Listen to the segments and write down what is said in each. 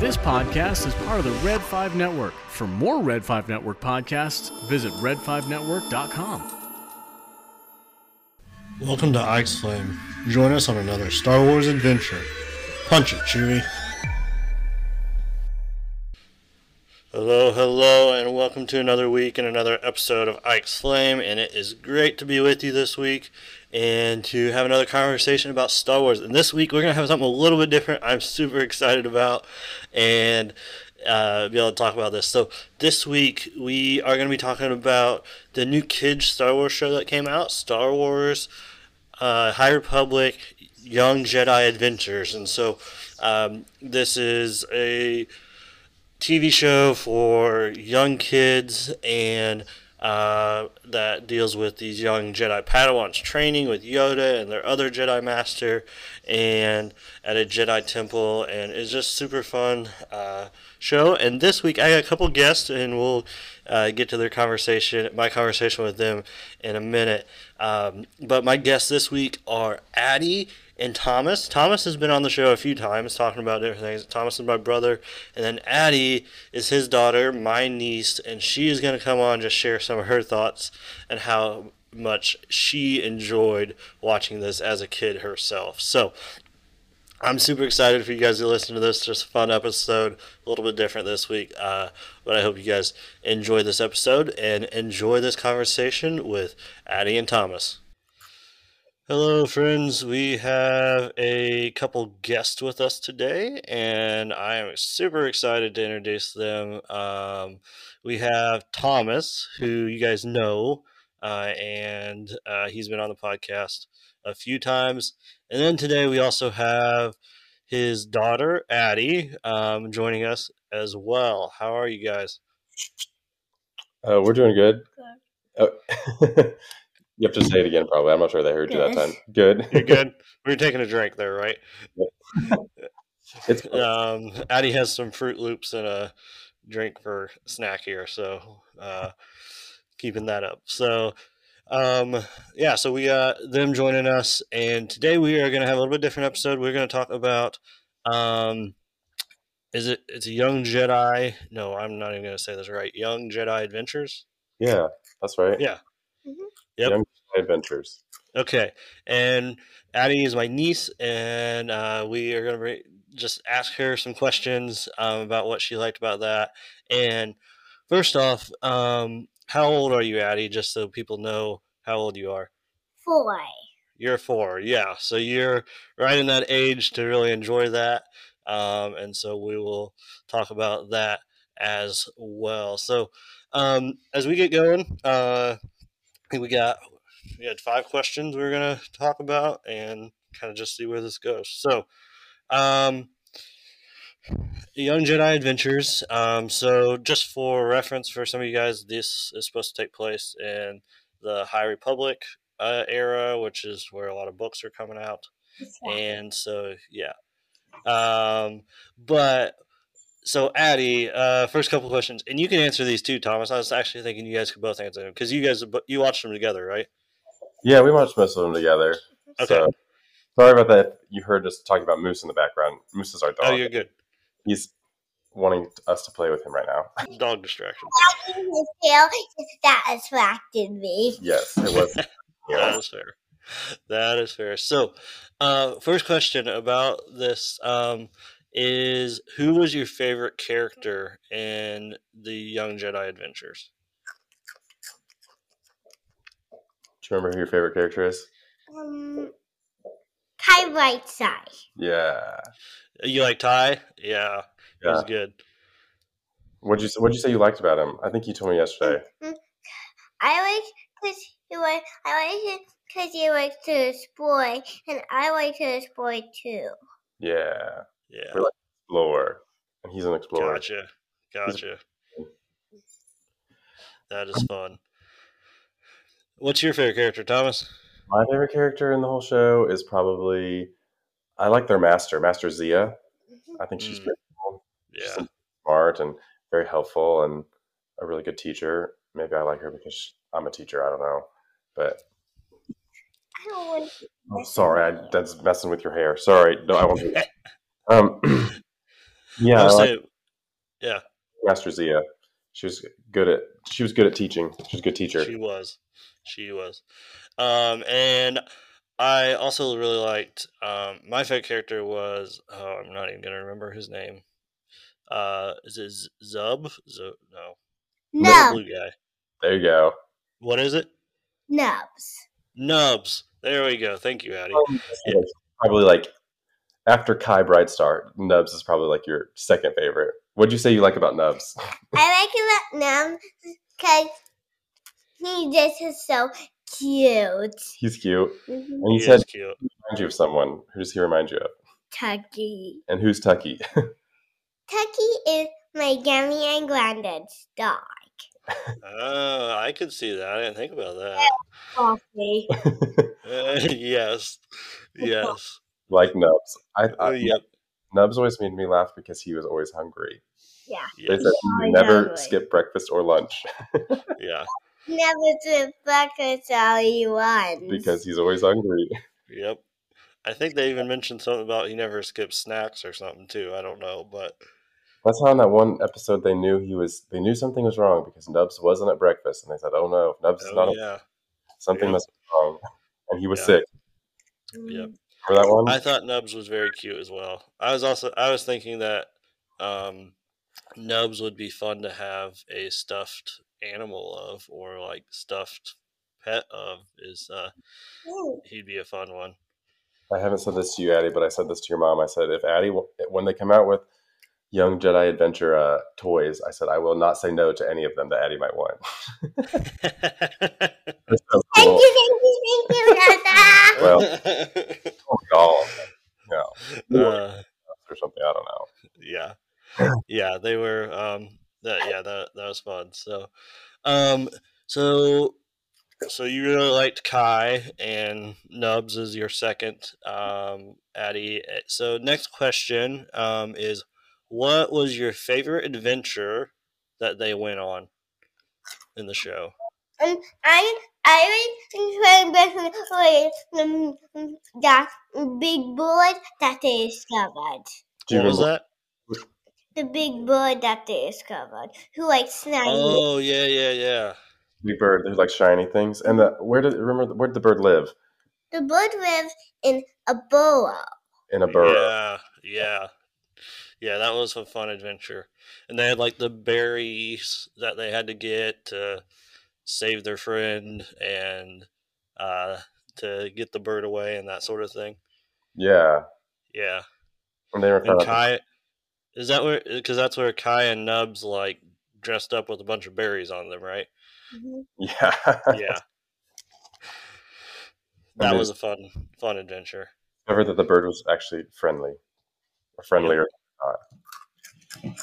This podcast is part of the Red 5 Network. For more Red 5 Network podcasts, visit red5network.com. Welcome to Ike's Flame. Join us on another Star Wars adventure. Punch it, Chewie. Hello, hello, and welcome to another week and another episode of Ike's Flame. And it is great to be with you this week and to have another conversation about Star Wars. And this week we're going to have something a little bit different. I'm super excited about and uh, be able to talk about this. So this week we are going to be talking about the new kids Star Wars show that came out, Star Wars uh, High Republic Young Jedi Adventures. And so um, this is a TV show for young kids and uh, that deals with these young Jedi Padawans training with Yoda and their other Jedi Master and at a Jedi temple. And it's just super fun uh, show. And this week I got a couple guests and we'll uh, get to their conversation, my conversation with them in a minute. Um, but my guests this week are Addie and Thomas. Thomas has been on the show a few times talking about different things. Thomas is my brother, and then Addie is his daughter, my niece, and she is going to come on just share some of her thoughts and how much she enjoyed watching this as a kid herself. So I'm super excited for you guys to listen to this. Just a fun episode, a little bit different this week. Uh, but I hope you guys enjoy this episode and enjoy this conversation with Addie and Thomas. Hello, friends. We have a couple guests with us today, and I am super excited to introduce them. Um, we have Thomas, who you guys know, uh, and uh, he's been on the podcast a few times. And then today we also have his daughter, Addie, um, joining us as well. How are you guys? Uh, we're doing good. good. Oh. You have to say it again, probably. I'm not sure they heard good. you that time. Good. You're good. We are taking a drink there, right? it's um, Addie has some Froot Loops and a drink for snack here, so uh, keeping that up. So, um, yeah, so we got them joining us, and today we are going to have a little bit different episode. We're going to talk about um, is it it's a young Jedi? No, I'm not even going to say this right. Young Jedi Adventures. Yeah, that's right. Yeah. Mm-hmm. Yep. Young Adventures. Okay, and Addie is my niece, and uh, we are going to just ask her some questions um, about what she liked about that. And first off, um, how old are you, Addie? Just so people know how old you are. Four. You're four, yeah. So you're right in that age to really enjoy that, um, and so we will talk about that as well. So um, as we get going, uh, we got we had five questions we were going to talk about and kind of just see where this goes. So, um, Young Jedi Adventures. Um, so, just for reference for some of you guys, this is supposed to take place in the High Republic uh, era, which is where a lot of books are coming out. And so, yeah. Um, but so Addie, uh, first couple questions, and you can answer these too, Thomas. I was actually thinking you guys could both answer them because you guys you watched them together, right? Yeah, we watched most of them together. Okay. So, sorry about that. You heard us talking about Moose in the background. Moose is our dog. Oh, you're good. He's wanting us to play with him right now. Dog distraction. His tail that distracted me. Yes, it was. yeah. that is fair. That is fair. So, uh, first question about this um, is: Who was your favorite character in the Young Jedi Adventures? You remember who your favorite character is? Um, Kai Brightstar. Yeah. You like Kai? Yeah, he yeah. was good. What'd you What'd you say you liked about him? I think you told me yesterday. Mm-hmm. I like because he like I like it because he likes to explore, and I like to explore too. Yeah. Yeah. We're like explorer, and he's an explorer. Gotcha. Gotcha. That is fun. What's your favorite character, Thomas? My favorite character in the whole show is probably I like their master, Master Zia. I think she's mm. pretty cool. Yeah. smart and very helpful and a really good teacher. Maybe I like her because I'm a teacher. I don't know, but I don't want. Oh, sorry, I, that's messing with your hair. Sorry, no, I won't. Um, yeah, I I like saying- yeah, Master Zia. She was good at she was good at teaching. She was a good teacher. she was, she was, um, and I also really liked. Um, my favorite character was. Oh, I'm not even gonna remember his name. Uh, is it Zub? Zub? No, the No, blue guy. there you go. What is it? nubs. Nubs. There we go. Thank you, Addie. Probably like after Kai Brightstar, Nubs is probably like your second favorite. What'd you say you like about Nubs? I like him nubs because he just is so cute. He's cute. Mhm. And you He said cute. remind you of someone. Who does he remind you of? Tucky. And who's Tucky? Tucky is my gummy and granddad's dog. Oh, I could see that. I didn't think about that. Coffee. Uh, yes, yes. like Nubs. I, Oh, I yep. Nubs always made me laugh because he was always hungry. Yeah. They said he never hungry. skip breakfast or lunch Yeah. Never do breakfast all he wants. because he's always hungry. Yep. I think they even mentioned something about he never skips snacks or something too. I don't know, but That's how in that one episode they knew he was. They knew something was wrong because Nubs wasn't at breakfast, and they said, "Oh no, if Nubs is not oh at yeah. something Yeah. must be wrong," and he was Yeah. sick. Yep. For that one? I thought Nubs was very cute as well. I was also I was thinking that um, Nubs would be fun to have a stuffed animal of or like stuffed pet of. Is uh, he'd be a fun one. I haven't said this to you, Addie, but I said this to your mom. I said, if Addie, when they come out with Young Jedi Adventure uh, toys, I said I will not say no to any of them that Addie might want. That's so Thank cool. you, thank you, thank you, Dada. Well, oh, God, no, uh, or something. I don't know. yeah yeah they were um that yeah that that fun so um so so you really liked kai and nubs is your second um addie Eh, so next question um is what was your favorite adventure that they went on in the show? Um, I I was trying um, um, that big bullet that they discovered. Do you what was that The big bird that they discovered, who like sniped. oh yeah yeah yeah Big bird. They're like shiny things. And the where did remember where did the bird live? The bird lives in a burrow. In a burrow. Yeah, yeah, yeah. That was a fun adventure, and they had like the berries that they had to get to save their friend and uh, to get the bird away and that sort of thing. Yeah. Yeah, And they were and found out- Kai is that where because that's where Kai and Nubs like dressed up with a bunch of berries on them, right? Yeah. Yeah, And that they was a fun fun adventure. discovered that the bird was actually friendly. Or friendlier. Uh,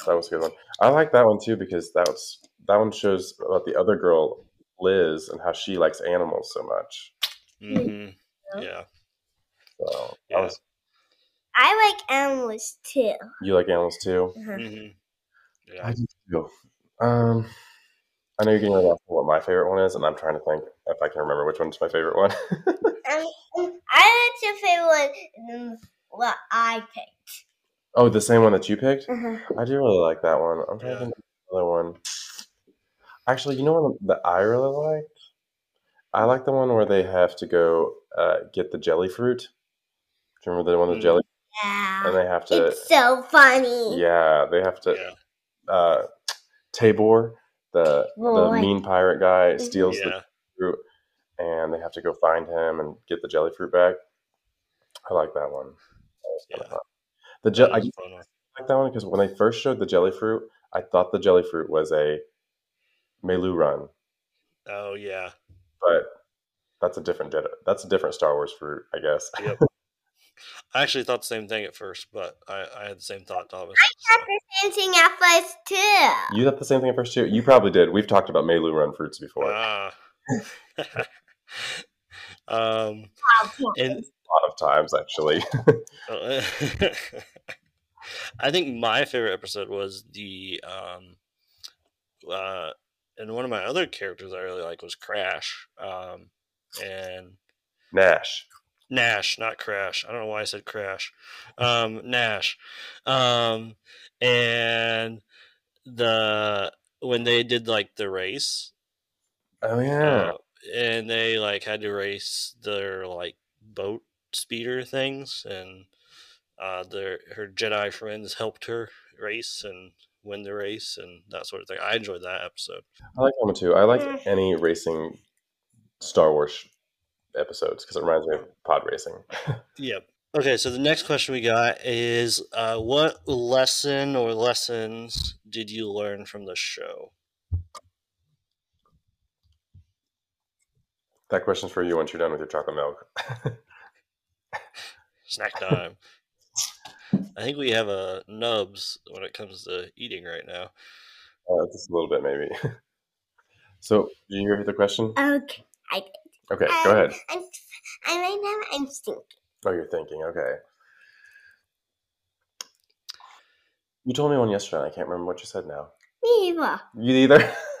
that was a good one. I like that one too because that was that one shows about the other girl, Lys, and how she likes animals so much. hmm Yeah. Yeah, So Yeah. that was I like animals too. you like animals too? Uh-huh. hmm yeah. I do too. Um, I know you're getting ready to ask what my favorite one is, and I'm trying to think if I can remember which one's my favorite one. Um, um, I like your favorite one. um, What I picked. oh, the same one that you picked? Uh-huh. I do really like that one. I'm trying Yeah. to think of another one. Actually, you know what that I really liked? I like the one where they have to go uh, get the jelly fruit. Do you remember the one with Mm. jelly? Yeah. And they have to, It's so funny. yeah, they have to. Yeah. Uh, Taborr, the the mean pirate guy, steals Yeah. the fruit, and they have to go find him and get the jelly fruit back. I like that one. That was kinda Yeah. fun. The That je- I was a fun one. like that one because when they first showed the jelly fruit, I thought the jelly fruit was a meiloorun, Oh yeah. but that's a different That's a different Star Wars fruit, I guess. Yep. I actually thought the same thing at first, but I, I had the same thought, Thomas. Got the same thing at first too. you thought the same thing at first too. You probably did. We've talked about meiloorun fruits before. Ah. um, and a lot of times, actually. I think my favorite episode was the um, uh, and one of my other characters I really like was Crash. Um, and Nash. Nash, not Crash. I don't know why I said Crash. Um, Nash, um, and the when they did like the race, Oh yeah. uh, and they like had to race their like boat speeder things, and uh, their her Jedi friends helped her race and win the race and that sort of thing. I enjoyed that episode. I like that one too. I like Mm. any racing Star Wars episodes because it reminds me of pod racing. Yep. Okay, so the next question we got is uh, what lesson or lessons did you learn from the show? that question's for you once you're done with your chocolate milk. Snack time. I think we have a nubs when it comes to eating right now. uh, just a little bit, maybe. so, do you hear the question? Okay. I, Okay, go ahead. I'm, I'm right now. I'm thinking. Oh, you're thinking. Okay. You told me one yesterday. and I can't remember what you said now. Me either. You either?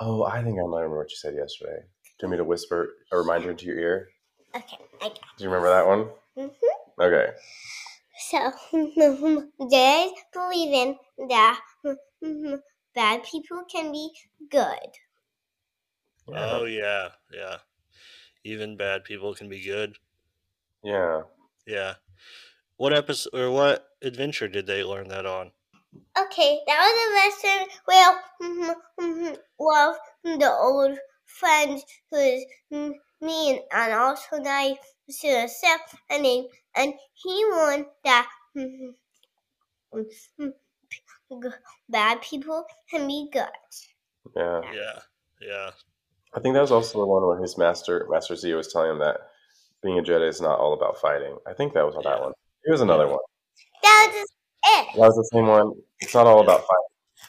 oh, I think I might remember what you said yesterday. Do you want me to whisper a reminder into your ear? Okay. I got. Do you remember that one? Mm-hmm. Okay. So believe in that bad people can be good. Yeah. oh yeah, yeah. Even bad people can be good. yeah. Yeah. What episode or what adventure did they learn that on? Okay, that was a lesson. Well, well, the old friend who's mm, me and, and also I to herself and name, and he won that g- bad people can be good. Yeah. Yeah, yeah, I think that was also the one where his master, Master Z, was telling him that being a Jedi is not all about fighting. I think that was on that Yeah. one. Here's another one. That was just it. That was the same one. It's not all about fighting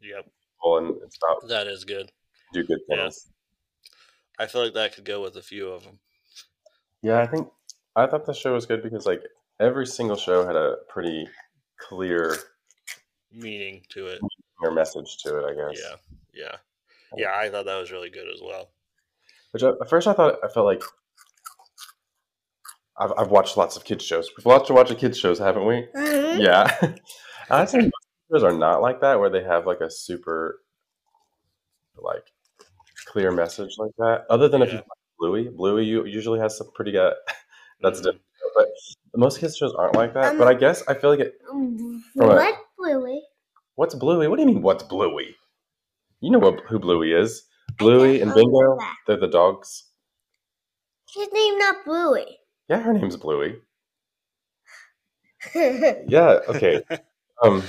yep. people, and it's about That is good. do good Yeah. things. I feel like that could go with a few of them. Yeah, I think I thought the show was good because like every single show had a pretty clear Meaning to it. or message to it. I guess. Yeah, yeah, yeah. I thought that was really good as well. Which I, at first I thought I felt like I've, I've watched lots of kids shows. We've lots to watch of kids shows, haven't we? Mhm. Yeah. I think most shows are not like that, where they have like a super like clear message like that. Other than if you Yeah. watch Bluey, Bluey you usually has some pretty good. That's Mhm. different, but most kids shows aren't like that. but I guess I feel like it. From a- What, Bluey? What's Bluey? What do you mean? What's Bluey? You know what who Bluey is? Bluey and Bingo, they're the dogs. His name not Bluey. Yeah, her name's Bluey. Yeah. Okay. Um,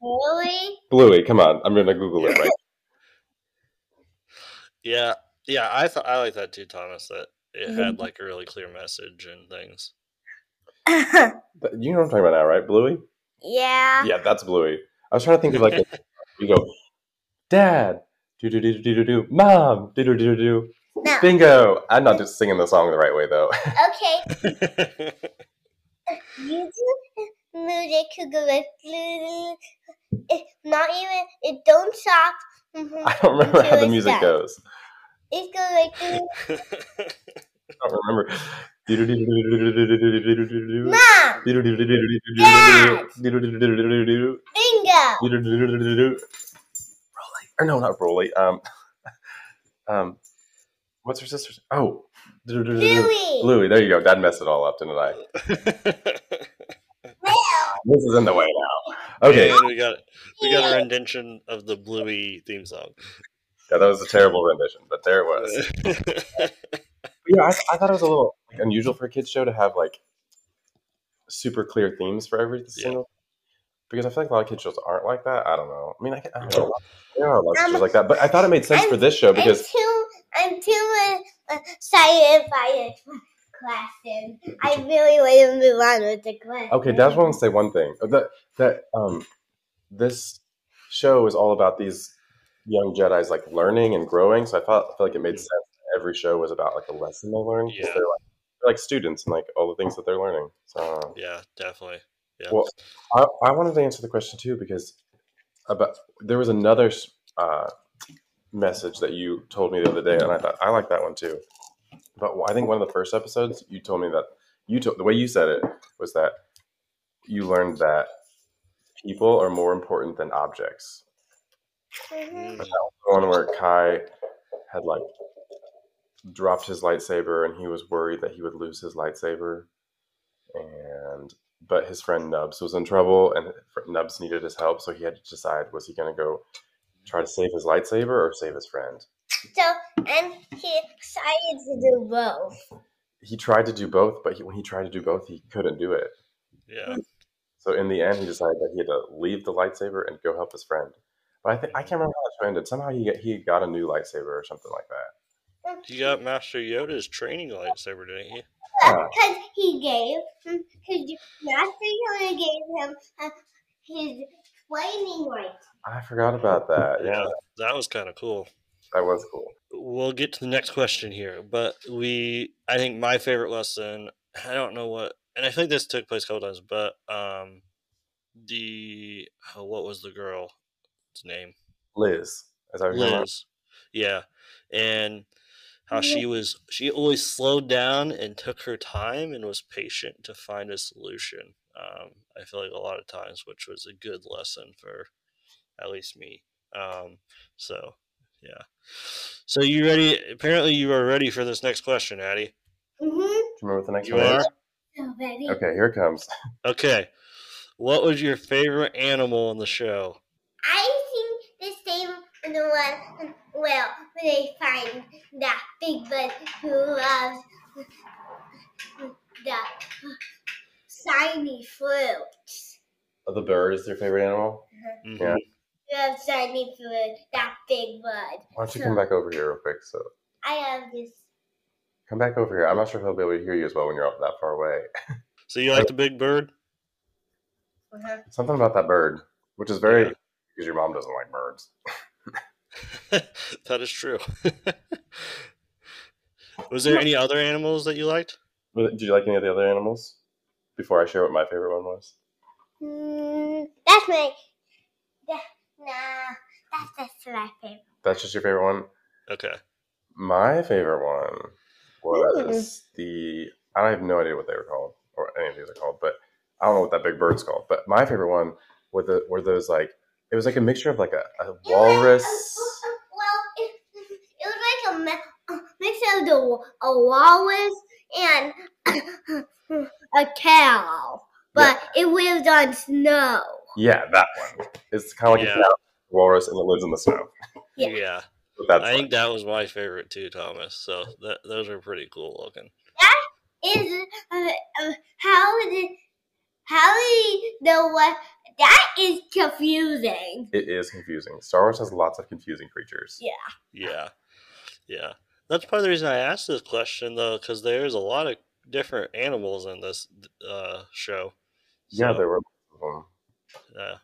Bluey? Bluey. Come on. I'm gonna Google it right. Yeah, yeah. I thought I like that too, Thomas. That it Mm-hmm. had like a really clear message and things. You know what I'm talking about now, right? Bluey. Yeah, Yeah, that's Bluey. I was trying to think of like a, you go, Dad, do do do do do do, Mom, do do do do, No. Bingo. I'm not just singing the song the right way though. Okay. Music, music could go like not even it don't stop. I don't remember how the music goes. It goes like I don't remember. Mom! Dad! Bingo! Rolly. Or no, not Broly. Um, um, what's her sister's? Oh. Louie. Louie. There you go. Dad messed it all up, didn't I? this is in the way now. Okay. And we got we got a rendition of the Bluey theme song. Yeah, that was a terrible rendition, but there it was. But yeah, I, I thought it was a little like, unusual for a kids show to have like super clear themes for every single. Because I feel like a lot of kids shows aren't like that. I don't know. I mean, I, can- I don't know. There are a lot of Um, shows like that, but I thought it made sense for this show I'm because too, I'm too uh, excited by the question. I really want to move on with the class. okay, Dash wants to say one thing that that um this show is all about these young Jedi's like learning and growing. So I felt I feel like it made sense. That Every show was about like a lesson they learned. 'cause Yeah. They're like, they're like students and like all the things that they're learning. So yeah, definitely. Yeah. Well, I, I wanted to answer the question too because about there was another uh, message that you told me the other day, and I thought I like that one too. But I think one of the first episodes you told me that you told the way you said it was that you learned that people are more important than objects. Mhm. The one where Kai had like dropped his lightsaber and he was worried that he would lose his lightsaber, and but his friend Nubs was in trouble and Nubs needed his help, so he had to decide was he going to go try to save his lightsaber or save his friend. So, and he decided to do both. He tried to do both, but he, when he tried to do both, he couldn't do it. Yeah. So in the end, he decided that he had to leave the lightsaber and go help his friend. But I think I can't remember how that show ended. Somehow he got, he got a new lightsaber or something like that. He got Master Yoda's training lightsaber, didn't he? Yeah. Because he gave, because Master Yoda gave him uh, his flaming lightsaber. I forgot about that. Yeah, That was kind of cool. that was cool. We'll get to the next question here, but we, I think my favorite lesson, I don't know what, and I think this took place a couple times, but um, the, oh, what was the girl's name? Lys, as I. Lys. Yeah. And how she was she always slowed down and took her time and was patient to find a solution. Um, I feel like a lot of times, which was a good lesson for at least me. Um, so yeah. So you ready? Apparently you are ready for this next question, Addie. Mm-hmm. Do you remember what the next You one are? is? So ready. Okay, here it comes. Okay. What was your favorite animal in the show? I think the same in the one, well, they find that big bud who loves the shiny fruits. Oh, the bird is your favorite animal? Mhm. Yeah. Love shiny fruit, that big bud. Why don't you come back over here real quick? So I have this. come back over here. I'm not sure if he'll be able to hear you as well when you're up that far away. So you like the big bird? Something about that bird, which is very Yeah. because your mom doesn't like birds. that is true. was there any other animals that you liked? But Did you like any of the other animals? Before I share what my favorite one was. Mm, that's my. That, nah, that's just my favorite. That's just your favorite one. Okay. My favorite one was the I have no idea what they were called or any of these are called, but I don't know what that big bird's called. But my favorite one were the were those like it was like a mixture of like a, a walrus. Well, it, it was like a mi- a mix of the a walrus and a cow, but it lives on snow. Yeah, that one. It's kind of like Yeah. a cow, walrus and it lives in the snow. Yeah. Yeah. But that's I think that was my favorite too, Thomas. So that, those are pretty cool looking. Is uh, uh, how did how do you know what that is confusing? it is confusing. Star Wars has lots of confusing creatures. Yeah. Yeah. Yeah. That's part of the reason I asked this question, though, because there's a lot of different animals in this uh, show. Yeah, So, there were lots of them. Yeah.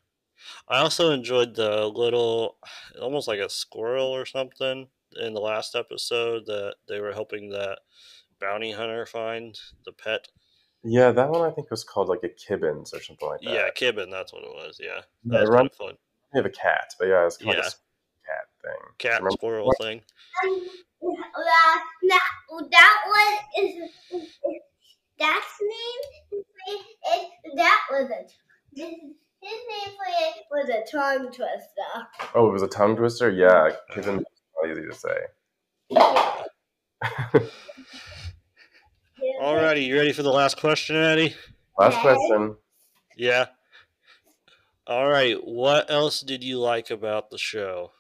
I also enjoyed the little, almost like a squirrel or something in the last episode that they were helping that bounty hunter find the pet. Yeah, that one I think was called like a Kibbins or something like that. Yeah, Kibbin, that's what it was. Yeah. Yeah, was run- fun. We have a cat, but yeah, it's kind of Yeah. like a cat thing. Cat Remember- squirrel thing. Um, uh, that that one is, is that's name that was a his, his name for it was a tongue twister. Oh, it was a tongue twister. Yeah, Kibbins is easy to say. Alrighty, you ready for the last question, Addie? Last Okay. question. Yeah. All right. What else did you like about the show?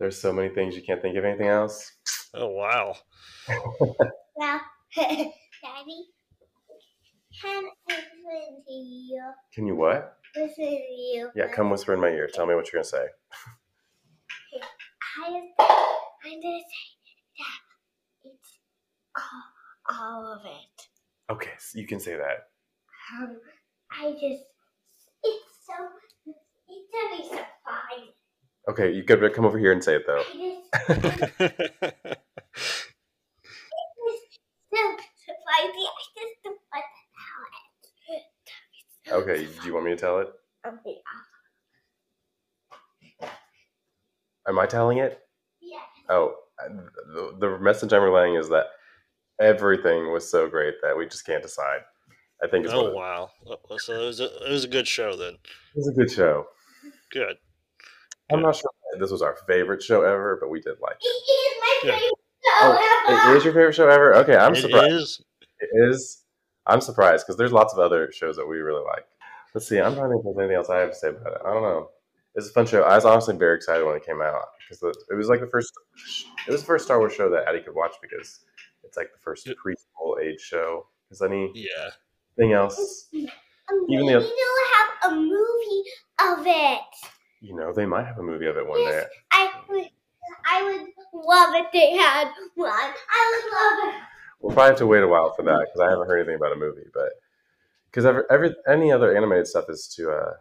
There's so many things you can't think of anything else. Oh wow. Well, Daddy, can I listen to you? Can you what? Listen to you. Yeah, come whisper in my ear. Tell me what you're gonna say. I, I'm gonna say that it's all, all of it. Okay, so you can say that. Um, I just, it's so, it's be so fun. Okay, you gotta come over here and say it though. I just, it's so surprising. I just don't want to tell it. Okay, do you want me to tell it? Okay, Am I telling it? yeah. Oh, the, the message I'm relaying is that everything was so great that we just can't decide. I think it's Oh what- wow! So it was a, it was a good show then. it was a good show. Good. I'm not sure if this was our favorite show ever, but we did like It it. is my favorite Oh, show it ever. is your favorite show ever? Okay, I'm It surprised. is. It is. I'm surprised because there's lots of other shows that we really like. Let's see. I'm trying to think if there's anything else I have to say about it. I don't know. It's a fun show. I was honestly very excited when it came out because it was like the first. It was the first Star Wars show that Addie could watch because it's like the first Yep. preschool age show. Is anything Yeah. else? I'm Even ready the- to have a movie of it. You know, they might have a movie of it one day. I would, I would love if they had one. I would love it. We'll probably have to wait a while for that because I haven't heard anything about a movie. But because every, every any other animated stuff is too, uh,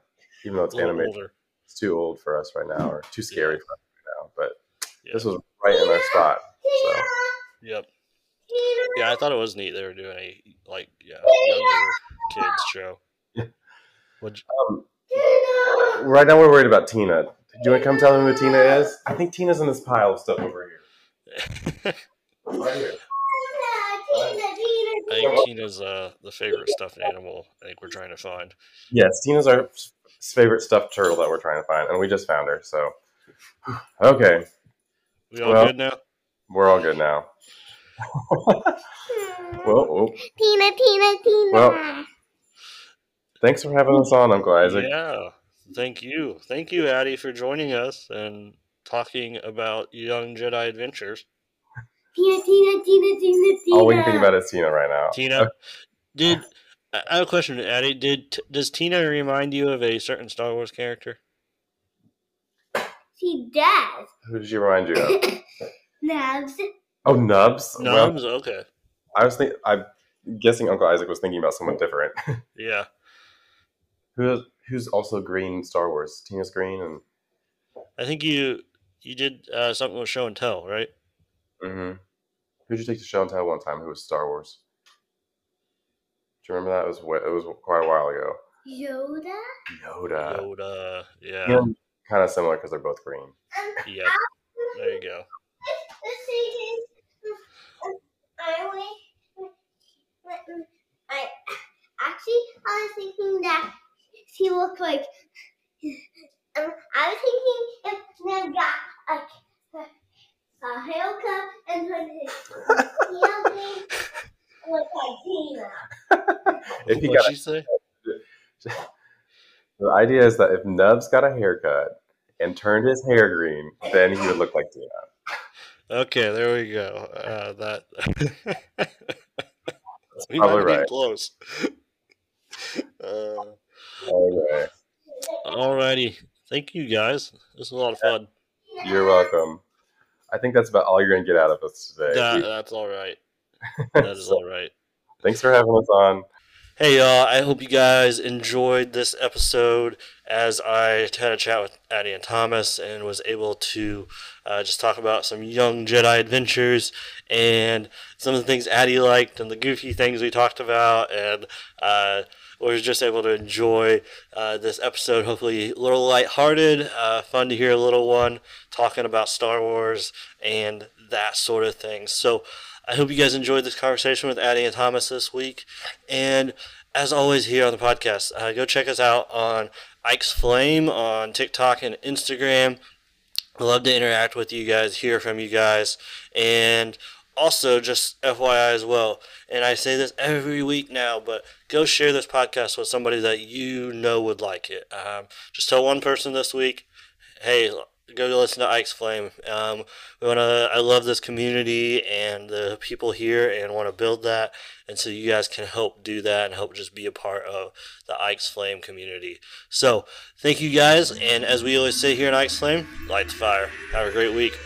even though it's animated, older. it's too old for us right now or too scary for us right now. But Yeah. this was right in our spot. So. Tina, Yep. Tina, Yeah, I thought it was neat. They were doing a like yeah younger kids show. Yeah. Would Um, right now, we're worried about Tina. Do you want to come tell them who Tina is? I think Tina's in this pile of stuff over here. Right here. Tina, Tina, I think Tina's uh, the favorite stuffed animal. I think we're trying to find. Yes, Tina's our favorite stuffed turtle that we're trying to find, and we just found her. So, okay, We all Well- good now? we're all good now. well, oh, Tina, Tina, Tina. Well, thanks for having us on, Uncle Isaac. Yeah. Thank you, thank you, Addie, for joining us and talking about Young Jedi Adventures. Tina, Tina, Tina, Tina, Tina. All we can think about is Tina right now. Tina, did I I have a question, Addie? Did does Tina remind you of a certain Star Wars character? She does. Who did she remind you of? Nubs. Oh, Nubs. Well, Nubs. Okay. I was think I'm guessing Uncle Isaac was thinking about someone different. Yeah. Who is, who's also green Star Wars? Tina's green, and I think you you did uh, something with show and tell, right? hmm who did you take to show and tell one time? Who was Star Wars? Do you remember that? It was wa- it was quite a while ago. Yoda. Yoda. Yoda. Yeah. Yeah, kind of similar because they're both green. Yep. There you go. Actually I was thinking that she looked like. Um, I was thinking if Ned got like a haircut and her hair look like Tina. If he What'd got she say? the idea is that if Nubs got a haircut and turned his hair green, then he would look like Tina. Okay, there we go. Uh, that we probably might be right. close. Uh, Okay, alrighty, thank you guys. This was a lot of fun. you're welcome. I think that's about all you're gonna get out of us today. That, that's all right. That is So, all right. thanks for having us on. Hey y'all, I hope you guys enjoyed this episode as I had a chat with Addie and Thomas and was able to uh, just talk about some young Jedi adventures and some of the things Addie liked and the goofy things we talked about and uh, was just able to enjoy uh, this episode. Hopefully, a little lighthearted, uh, fun to hear a little one talking about Star Wars and that sort of thing. So, I hope you guys enjoyed this conversation with Addie and Thomas this week. And as always, here on the podcast, uh, go check us out on Ike's Flame on TikTok and Instagram. I love to interact with you guys, hear from you guys, and also just FYI as well. And I say this every week now, but go share this podcast with somebody that you know would like it. Um, just tell one person this week, hey, go listen to Ike's Flame. Um, we want to. I love this community and the people here, and want to build that. And so you guys can help do that and help just be a part of the Ike's Flame community. So thank you guys, and as we always say here in Ike's Flame, light the fire. Have a great week.